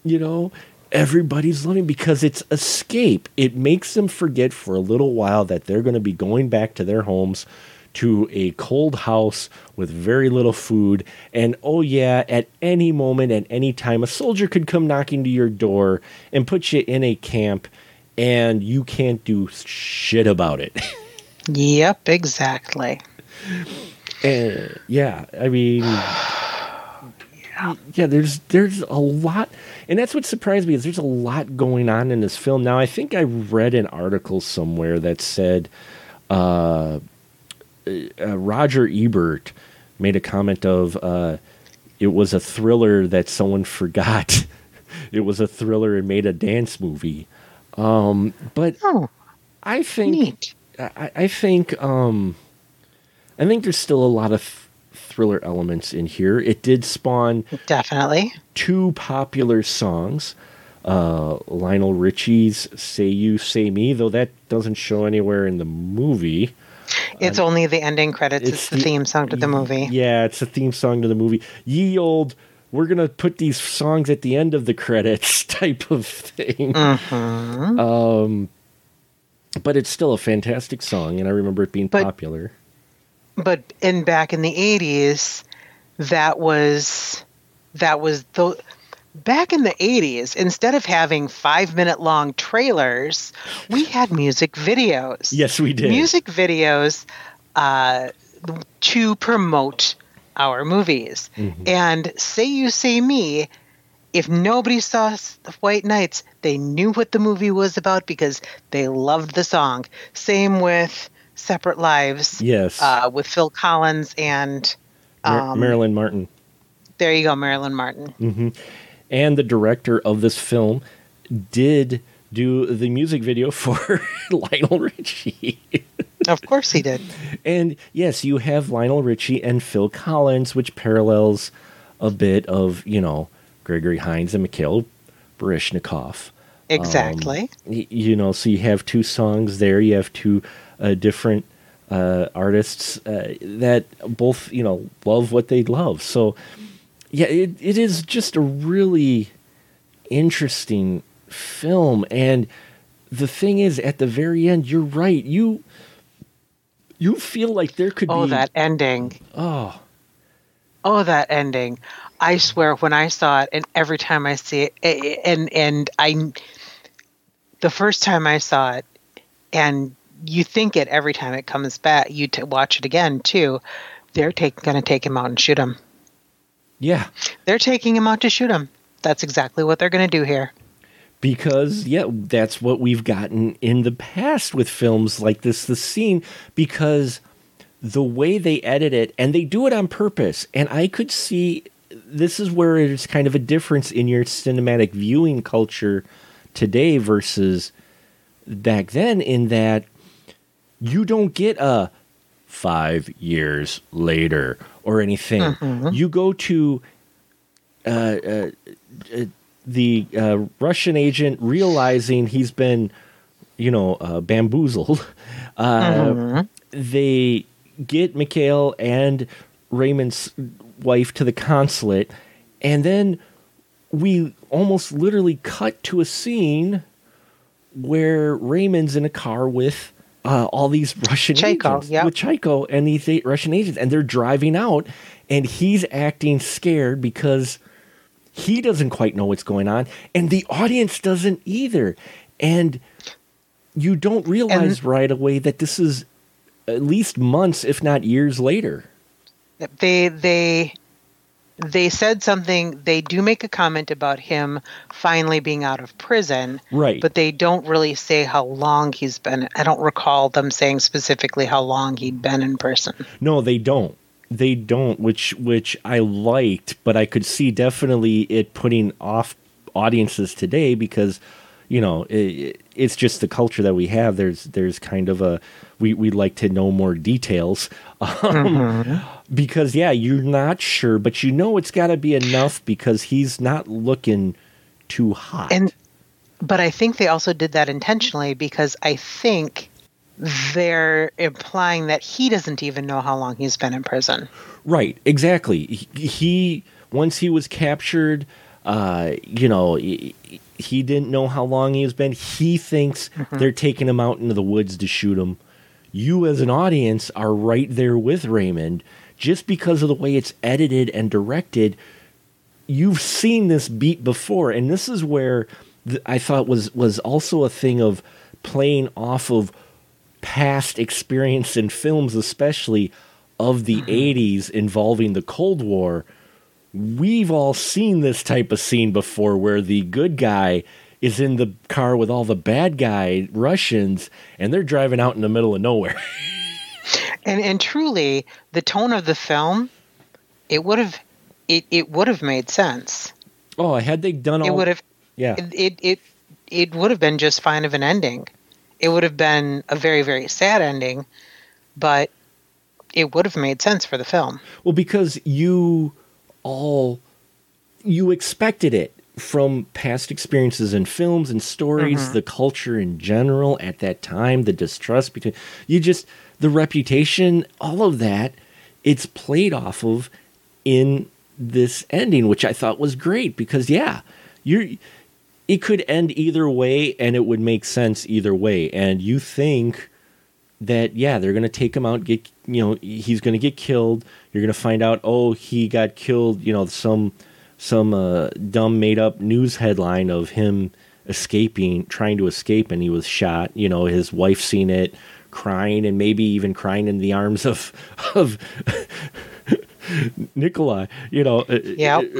You know, everybody's loving it because it's escape. It makes them forget for a little while that they're going to be going back to their homes to a cold house with very little food. And oh, yeah, at any moment, at any time, a soldier could come knocking to your door and put you in a camp, and you can't do shit about it. Yep, exactly. And yeah, I mean, yeah, there's there's a lot, and that's what surprised me is there's a lot going on in this film. Now, I think I read an article somewhere that said uh, uh, Roger Ebert made a comment of uh, it was a thriller that someone forgot. it was a thriller and made a dance movie. Um, but Oh, I think neat. I, I think um, I think there's still a lot of thriller elements in here. It did spawn Definitely. two popular songs. Uh, Lionel Richie's "Say You Say Me," though that doesn't show anywhere in the movie. It's only the ending credits. It's, the, theme song to the movie. Yeah, it's a theme song to the movie. Ye old, we're gonna put these songs at the end of the credits type of thing. Mhm. Um, but it's still a fantastic song, and I remember it being But- popular. But in back in the eighties, that was that was the back in the eighties. Instead of having five minute long trailers, we had music videos. Yes, we did. music videos uh, to promote our movies. Mm-hmm. And say you say me, if nobody saw S- White Nights, they knew what the movie was about because they loved the song. Same with Separate Lives Yes, uh, with Phil Collins and Mar- um, Marilyn Martin. there you go, Marilyn Martin. and the director of this film did do the music video for Lionel Richie. Of course he did. and yes, you have Lionel Richie and Phil Collins, which parallels a bit of, you know, Gregory Hines and Mikhail Baryshnikov. Exactly. Y- You know, so you have two songs there. You have two uh, different uh, artists uh, that both, you know, love what they love. So, yeah, it, it is just a really interesting film. And the thing is, at the very end, you're right. You you feel like there could oh, be that ending. oh Oh, that ending! I swear, when I saw it, and every time I see it, and and I, the first time I saw it, and you think it every time it comes back. You t- watch it again too. They're take, going to take him out and shoot him. yeah They're taking him out to shoot him. That's exactly what they're going to do here. Because yeah that's what we've gotten in the past with films like this the scene because the way they edit it and they do it on purpose and i could see this is where it's kind of a difference in your cinematic viewing culture today versus back then in that you don't get a five years later or anything. Mhm. You go to uh, uh, uh, the uh, Russian agent realizing he's been, you know, uh, bamboozled. Uh, Mhm. They get Mikhail and Raymond's wife to the consulate, and then we almost literally cut to a scene where Raymond's in a car with uh, all these Russian Chaiko, agents, yep. with Chaiko and these Russian agents, and they're driving out, and he's acting scared because he doesn't quite know what's going on, and the audience doesn't either, and you don't realize right away that this is at least months, if not years later. they they they said something they do make a comment about him finally being out of prison Right. but they don't really say how long he's been i don't recall them saying specifically how long he'd been in prison No, they don't. They don't, which which I liked, but I could see definitely it putting off audiences today because you know it, it's just the culture that we have. There's there's kind of a we we like to know more details um, because yeah, you're not sure, but you know it's got to be enough because he's not looking too hot. and but i think they also did that intentionally because i think they're implying that he doesn't even know how long he's been in prison Right, exactly. He, he once he was captured, uh, you know, he, he didn't know how long he has been. He thinks they're taking him out into the woods to shoot him. You, as an audience, are right there with Raymond just because of the way it's edited and directed. You've seen this beat before, and this is where th- I thought was was also a thing of playing off of past experience in films, especially of the mm-hmm. 80s involving the Cold War, we've all seen this type of scene before where the good guy is in the car with all the bad guy Russians and they're driving out in the middle of nowhere. and and truly the tone of the film it would have it, it would have made sense oh, had they done all it would have Yeah. it, it it it would have been just fine of an ending it would have been a very very sad ending but it would have made sense for the film. Well, because you all you expected it from past experiences in films and stories, mm-hmm. the culture in general at that time, the distrust between you just the reputation, all of that, it's played off of in this ending, which I thought was great because yeah, you're it could end either way and it would make sense either way. And you think that yeah they're gonna take him out get you know he's gonna get killed you're gonna find out oh he got killed you know some some uh, dumb made up news headline of him escaping trying to escape and he was shot you know his wife seen it crying and maybe even crying in the arms of of Nikolai, you know, uh, Yep. uh,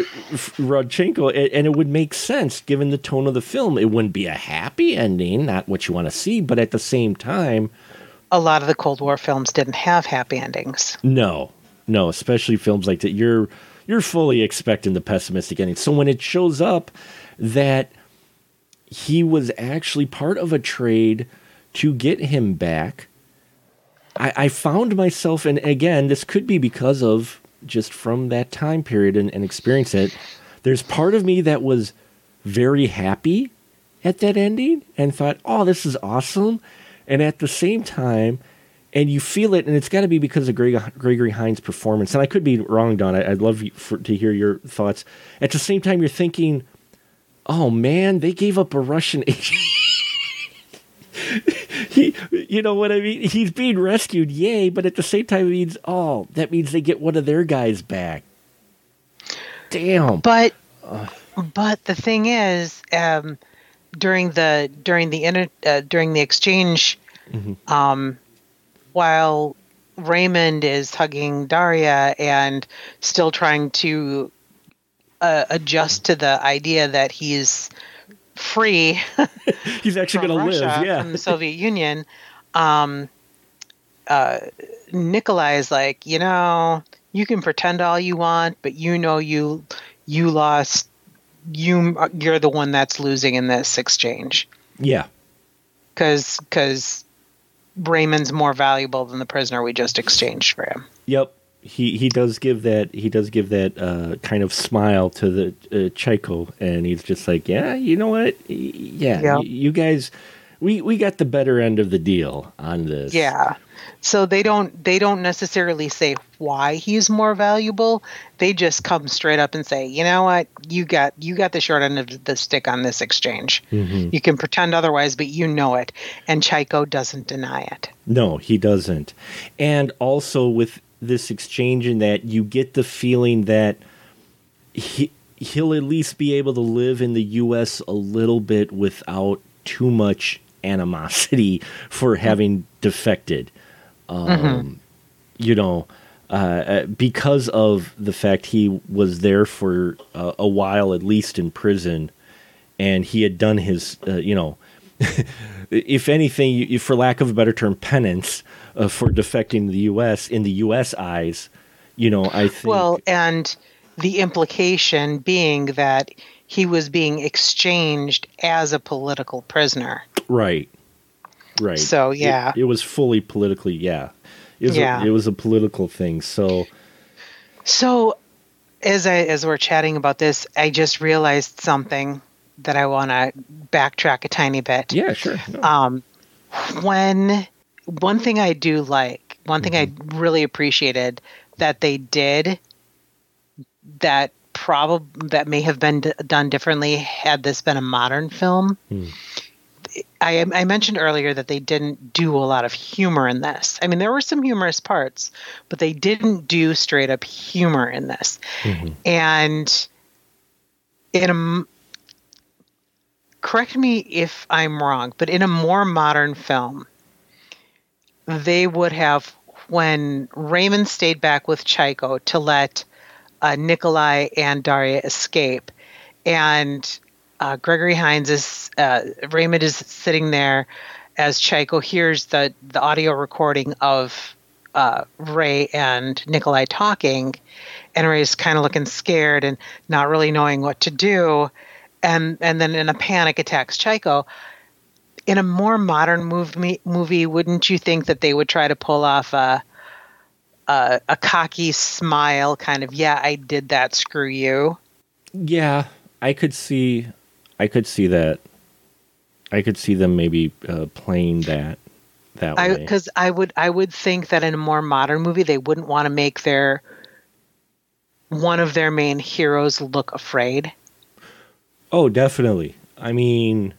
Rodchenko, and, and it would make sense given the tone of the film. It wouldn't be a happy ending, not what you want to see, but at the same time, a lot of the cold war films didn't have happy endings no, no, especially films like that. You're you're fully expecting the pessimistic ending. So when it shows up that he was actually part of a trade to get him back, I, I found myself, and again, this could be because of just from that time period and, and experience it. There's part of me that was very happy at that ending and thought, oh, this is awesome. And at the same time, and you feel it, and it's got to be because of Greg, Gregory Hines' performance. And I could be wrong, Dawn. I'd love for, to hear your thoughts. At the same time, you're thinking, oh man, they gave up a Russian agent. He, you know what I mean? He's being rescued, yay! But at the same time, it means, oh, that means they get one of their guys back. Damn. but but the thing is um, during the during the inter, uh, during the exchange um, while Raymond is hugging Daria and still trying to uh, adjust to the idea that he's free He's actually going to live. Yeah. from the Soviet Union, um, uh, Nikolai is like, you know, you can pretend all you want, but you know you you lost. You you're the one that's losing in this exchange yeah. because because Raymond's more valuable than the prisoner we just exchanged for him. Yep. He he does give that he does give that uh, kind of smile to the uh, Chico, and he's just like, yeah, you know what, yeah, Yeah. y- you guys, we we got the better end of the deal on this. Yeah. So they don't they don't necessarily say why he's more valuable. They just come straight up and say, "You know what? You got you got the short end of the stick on this exchange. Mhm. You can pretend otherwise, but you know it." And Chico doesn't deny it. No, he doesn't. And also with this exchange in that you get the feeling that he he'll at least be able to live in the US a little bit without too much animosity for having defected. Um, you know, uh, uh, because of the fact he was there for uh, a while, at least in prison, and he had done his, uh, you know, if anything, you, for lack of a better term, penance uh, for defecting the U.S. in the U.S. eyes. You know, I think. Well, and the implication being that he was being exchanged as a political prisoner. right, right. So, It- yeah. it, was fully politically. Yeah, it was Yeah. A, it was a political thing. So So, as I as we're chatting about this, I just realized something that I want to backtrack a tiny bit. yeah, sure. No. Um, when one thing I do like, one thing I really appreciated that they did that probably that may have been d- done differently had this been a modern film. Hmm. I, I mentioned earlier that they didn't do a lot of humor in this. I mean, there were some humorous parts, but they didn't do straight up humor in this. Mhm. And in a correct me if I'm wrong, but in a more modern film, they would have when Raymond stayed back with Chico to let uh, Nikolai and Daria escape, and uh, Gregory Hines is uh, Raymond is sitting there as Chico hears the the audio recording of uh, Ray and Nikolai talking, and Ray's kind of looking scared and not really knowing what to do, and and then in a panic attacks Chico. In a more modern movie, movie, wouldn't you think that they would try to pull off a a, a cocky smile, kind of yeah, I did that. Screw you. Yeah, I could see, I could see that. I could see them maybe uh, playing that that I way. because I would I would think that in a more modern movie they wouldn't want to make their one of their main heroes look afraid. Oh, definitely. I mean,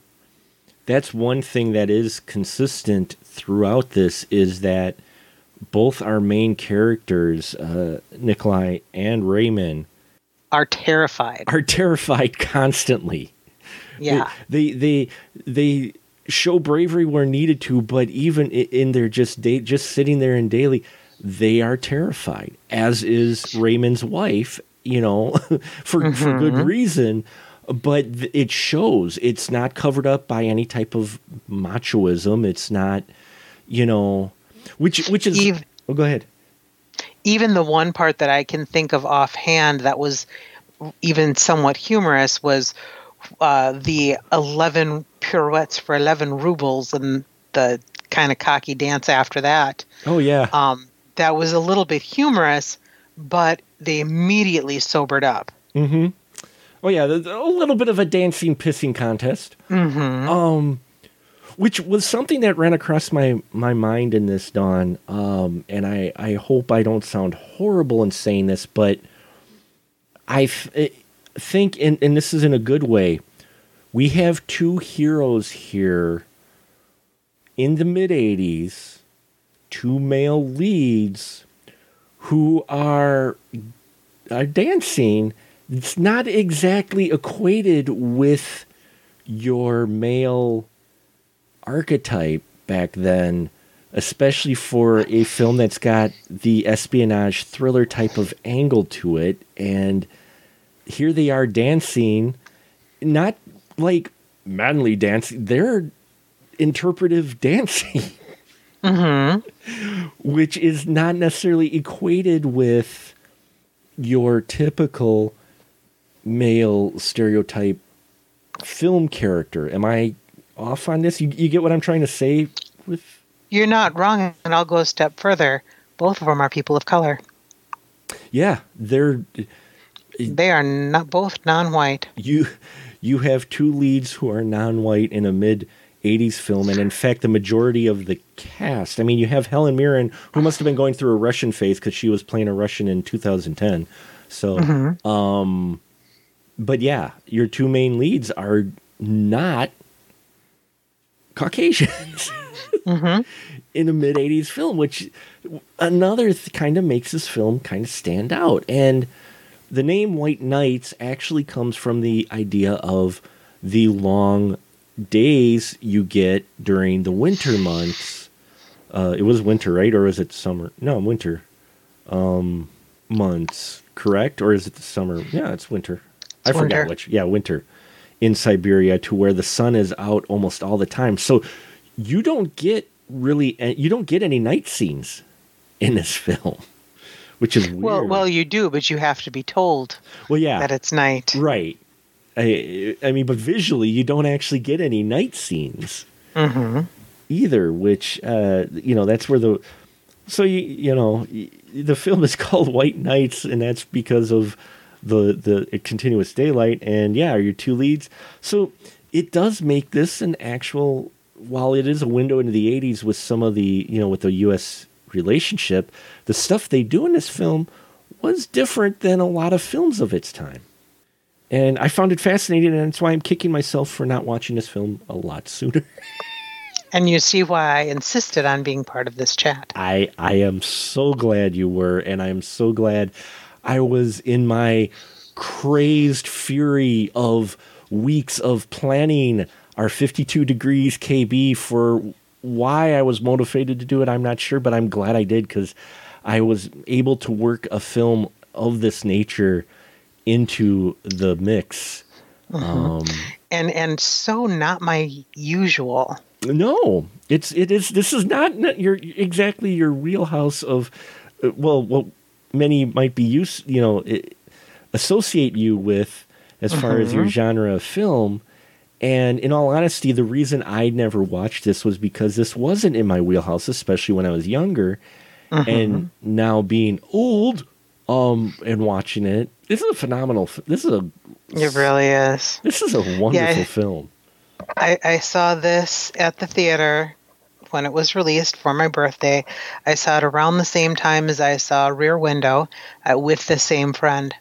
that's one thing that is consistent throughout this is that both our main characters, uh, Nikolai and Raymond, Are terrified. are terrified constantly. Yeah. They they they show bravery where needed to, but even in their just day, just sitting there in daily, they are terrified. As is Raymond's wife, you know, for for good reason. But th- it shows. It's not covered up by any type of machoism. It's not, you know, which which is. Eve- oh, go ahead. Even the one part that I can think of offhand that was even somewhat humorous was uh, the 11 pirouettes for 11 rubles and the kind of cocky dance after that. Oh yeah. Um, that was a little bit humorous, but they immediately sobered up. Mm-hmm. Oh yeah, a little bit of a dancing pissing contest. Mm-hmm. Um, which was something that ran across my my mind in this Dawn. Um, and I I hope I don't sound horrible in saying this, but I f- think, and and this is in a good way. We have two heroes here in the mid '80s, two male leads who are are dancing. It's not exactly equated with your male archetype back then, especially for a film that's got the espionage thriller type of angle to it. And here they are dancing, not like manly dancing, they're interpretive dancing. Mm-hmm. which is not necessarily equated with your typical male stereotype film character. Am I off on this? You, you get what I'm trying to say with you're not wrong, and I'll go a step further. Both of them are people of color. Yeah, they're They are not both non-white. you you have two leads who are non-white in a mid 80s film and in fact the majority of the cast i mean you have helen mirren who must have been going through a russian phase because she was playing a russian in 2010 so um but yeah your two main leads are not caucasians in a mid 80s film which another th- kind of makes this film kind of stand out and the name White Nights actually comes from the idea of the long days you get during the winter months. Uh, it was winter, right? Or is it summer? No, winter um, months, correct? Or is it the summer? Yeah, it's winter. I It's forgot which. Yeah, winter in Siberia to where the sun is out almost all the time. So you don't get really, you don't get any night scenes in this film, which is weird. Well, well, you do, but you have to be told well, yeah. that it's night. Right. I, I mean, but visually, you don't actually get any night scenes hmm either, which, uh, you know, that's where the. So, you, you know, the film is called White Nights, and that's because of the, the continuous daylight. And yeah, are your two leads. So it does make this an actual. While it is a window into the 80s with some of the, you know, with the U.S. relationship, the stuff they do in this film was different than a lot of films of its time. And I found it fascinating, and that's why I'm kicking myself for not watching this film a lot sooner. And you see why I insisted on being part of this chat. I I am so glad you were, and I am so glad I was in my crazed fury of weeks of planning our 52 degrees KB for why I was motivated to do it. I'm not sure, but I'm glad I did because I was able to work a film of this nature into the mix. Um, And and so not my usual. No, it's it is. This is not, your exactly your wheelhouse of, Well, well, what many might be used, you know, i associate you with as far as your genre of film. And in all honesty, the reason I never watched this was because this wasn't in my wheelhouse, especially when I was younger. And now being old, um, and watching it, this is a phenomenal. This is a It really is. this is a wonderful I- film. I, I saw this at the theater when it was released for my birthday. I saw it around the same time as I saw Rear Window uh, with the same friend.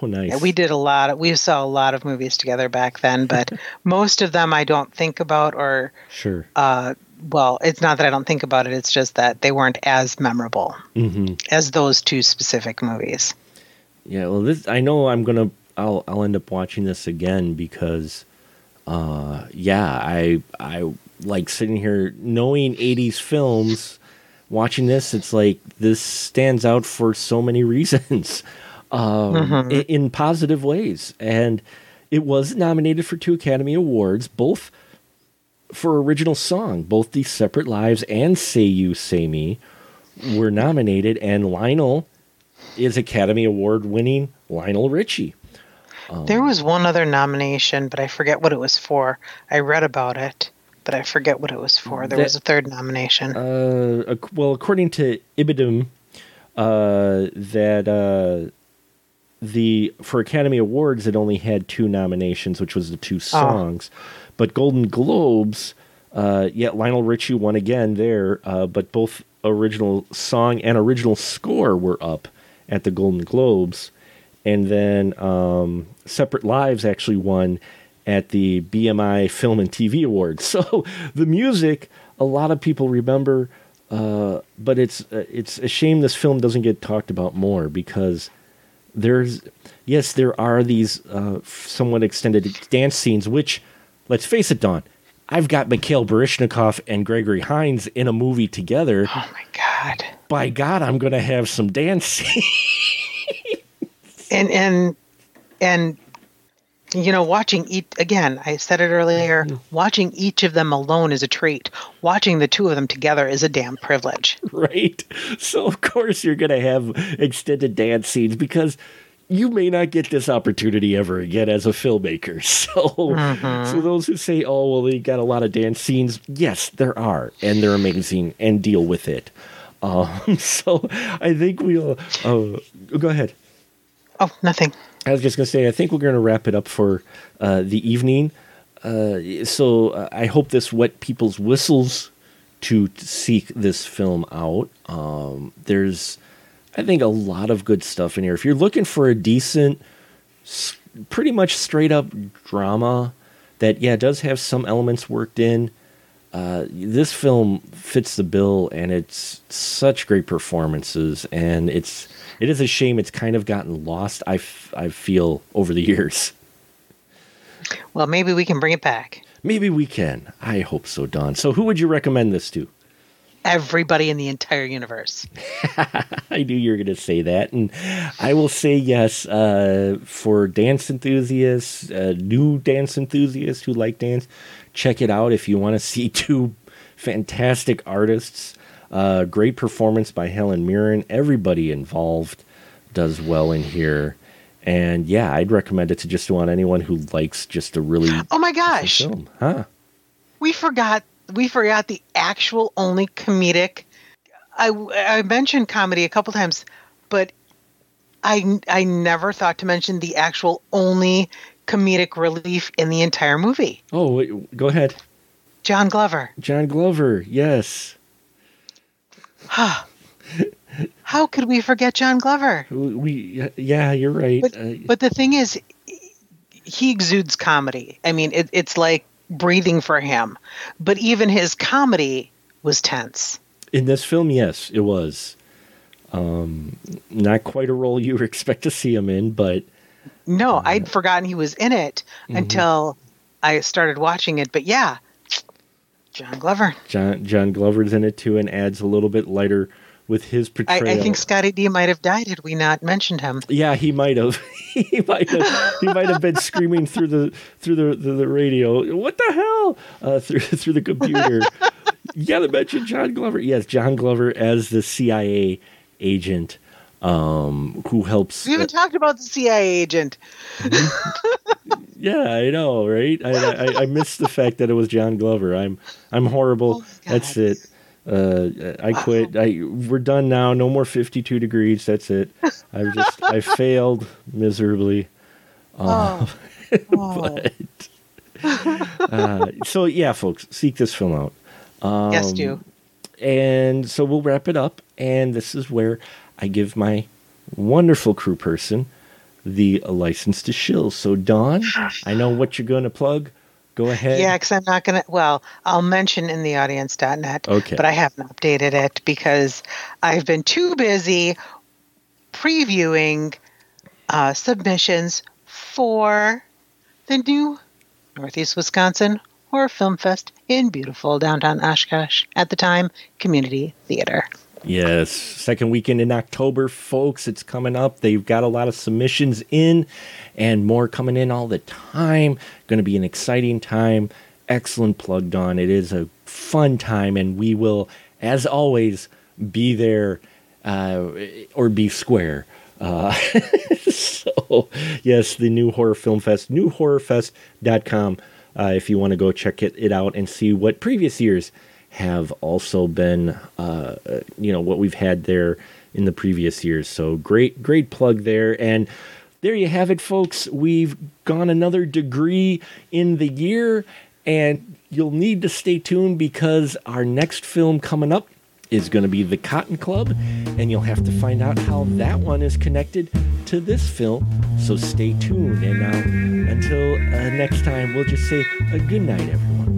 Oh, nice. We did a lot. Of, we saw a lot of movies together back then, but most of them I don't think about or sure. uh, well, it's not that I don't think about it. It's just that they weren't as memorable hmm as those two specific movies. Yeah, well, this I know I'm gonna I'll I'll end up watching this again because, uh, yeah, I I like sitting here knowing '80s films, watching this. It's like this stands out for so many reasons, um, in, in positive ways, and it was nominated for two Academy Awards, both for original song. Both the Separate Lives and Say You Say Me were nominated, and Lionel is Academy Award winning Lionel Richie. There was one other nomination, but I forget what it was for. I read about it, but I forget what it was for. There That- was a third nomination. Uh, well, according to Ibidum, uh, that uh, the for Academy Awards it only had two nominations, which was the two songs, but Golden Globes, uh, yeah, Lionel Richie won again there, uh, but both original song and original score were up at the Golden Globes, and then um, Separate Lives actually won at the BMI Film and TV Awards. So the music, a lot of people remember, uh, but it's uh, it's a shame this film doesn't get talked about more because there's yes there are these uh, somewhat extended dance scenes which let's face it Dawn I've got Mikhail Baryshnikov and Gregory Hines in a movie together oh my god! by God I'm gonna have some dance scenes And and and you know, watching each again. I said it earlier. Watching each of them alone is a treat. Watching the two of them together is a damn privilege. right? So of course you're gonna have extended dance scenes because you may not get this opportunity ever again as a filmmaker. So, Mhm. so those who say, "Oh, well, they got a lot of dance scenes," yes, there are, and they're amazing, and deal with it. Um, so, I think we'll uh, go ahead. Oh, nothing. I was just going to say, I think we're going to wrap it up for uh, the evening. Uh, so uh, I hope this wet people's whistles to seek this film out. Um, there's, I think, a lot of good stuff in here. If you're looking for a decent, pretty much straight up drama that, yeah, does have some elements worked in, uh, this film fits the bill, and it's such great performances, and it's it is a shame it's kind of gotten lost. I, f- I feel over the years. Well, maybe we can bring it back. Maybe we can. I hope so, Dawn. So, who would you recommend this to? Everybody in the entire universe. I knew you were going to say that, and I will say yes uh, for dance enthusiasts, uh, new dance enthusiasts who like dance. Check it out if you want to see two fantastic artists. Uh, great performance by Helen Mirren. Everybody involved does well in here, and yeah, I'd recommend it to just about anyone who likes just a really Oh my gosh. film, huh? we forgot we forgot the actual only comedic i i mentioned comedy a couple times but i i never thought to mention the actual only comedic relief in the entire movie Oh, wait, go ahead, john glover John Glover. Yes. how could we forget john glover We yeah, you're right. but, Uh, but the thing is he exudes comedy i mean it, it's like breathing for him but even his comedy was tense in this film, yes, it was. Um, not quite a role you expect to see him in, but No, I'd forgotten he was in it until I started watching it. But yeah, John Glover. John John Glover's in it too, and adds a little bit lighter with his I, portrayal. I think Scotty D might have died had we not mentioned him. Yeah, he might have. he might have. He might have been screaming through the through the the, the radio. What the hell? Uh, through through the computer. yeah, gotta mention John Glover. Yes, John Glover as the CIA agent um, who helps. We haven't talked about the CIA agent. Yeah, I know, right? I, I I missed the fact that it was John Glover. I'm I'm horrible. Oh That's it. Uh, I quit. I we're done now. No more 52 degrees. That's it. I've just I failed miserably. Oh. Oh. Uh, so yeah, folks, seek this film out. Um, yes, do. And so we'll wrap it up. And this is where I give my wonderful crew person the license to shill. So, Dawn, I know what you're going to plug. Go ahead. Yeah, because I'm not going to. Well, I'll mention in the audience.net, Okay. but I haven't updated it because I've been too busy previewing uh, submissions for the new Northeast Wisconsin Horror Film Fest in beautiful downtown Oshkosh at the time Community Theater. Yes, second weekend in October, folks. It's coming up. They've got a lot of submissions in and more coming in all the time. Going to be an exciting time. Excellent plugged on. It is a fun time, and we will, as always, be there uh, or be square. Uh, so, yes, the new Horror Film Fest, newhorrorfest.com, uh, if you want to go check it, it out and see what previous years have also been, uh, uh, you know, what we've had there in the previous years. So great, great plug there. And there you have it, folks. We've gone another degree in the year, and you'll need to stay tuned because our next film coming up is going to be The Cotton Club, and you'll have to find out how that one is connected to this film. So stay tuned. And now, until uh, next time, we'll just say a good night, everyone.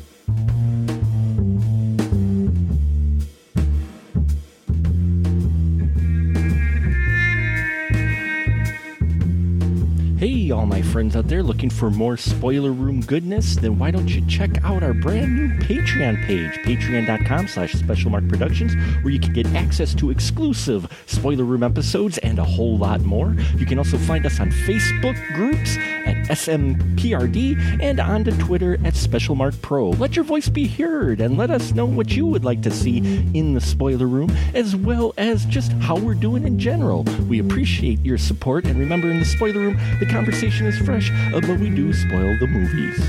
Hey, all my friends out there looking for more spoiler room goodness? Then why don't you check out our brand new Patreon page, patreon.com slash specialmarkproductions, where you can get access to exclusive spoiler room episodes and a whole lot more. You can also find us on Facebook groups at SMPRD and on to Twitter at SpecialMarkPro. Let your voice be heard and let us know what you would like to see in the spoiler room, as well as just how we're doing in general. We appreciate your support, and remember, in the spoiler room, the conversation is fresh, uh, but we do spoil the movies.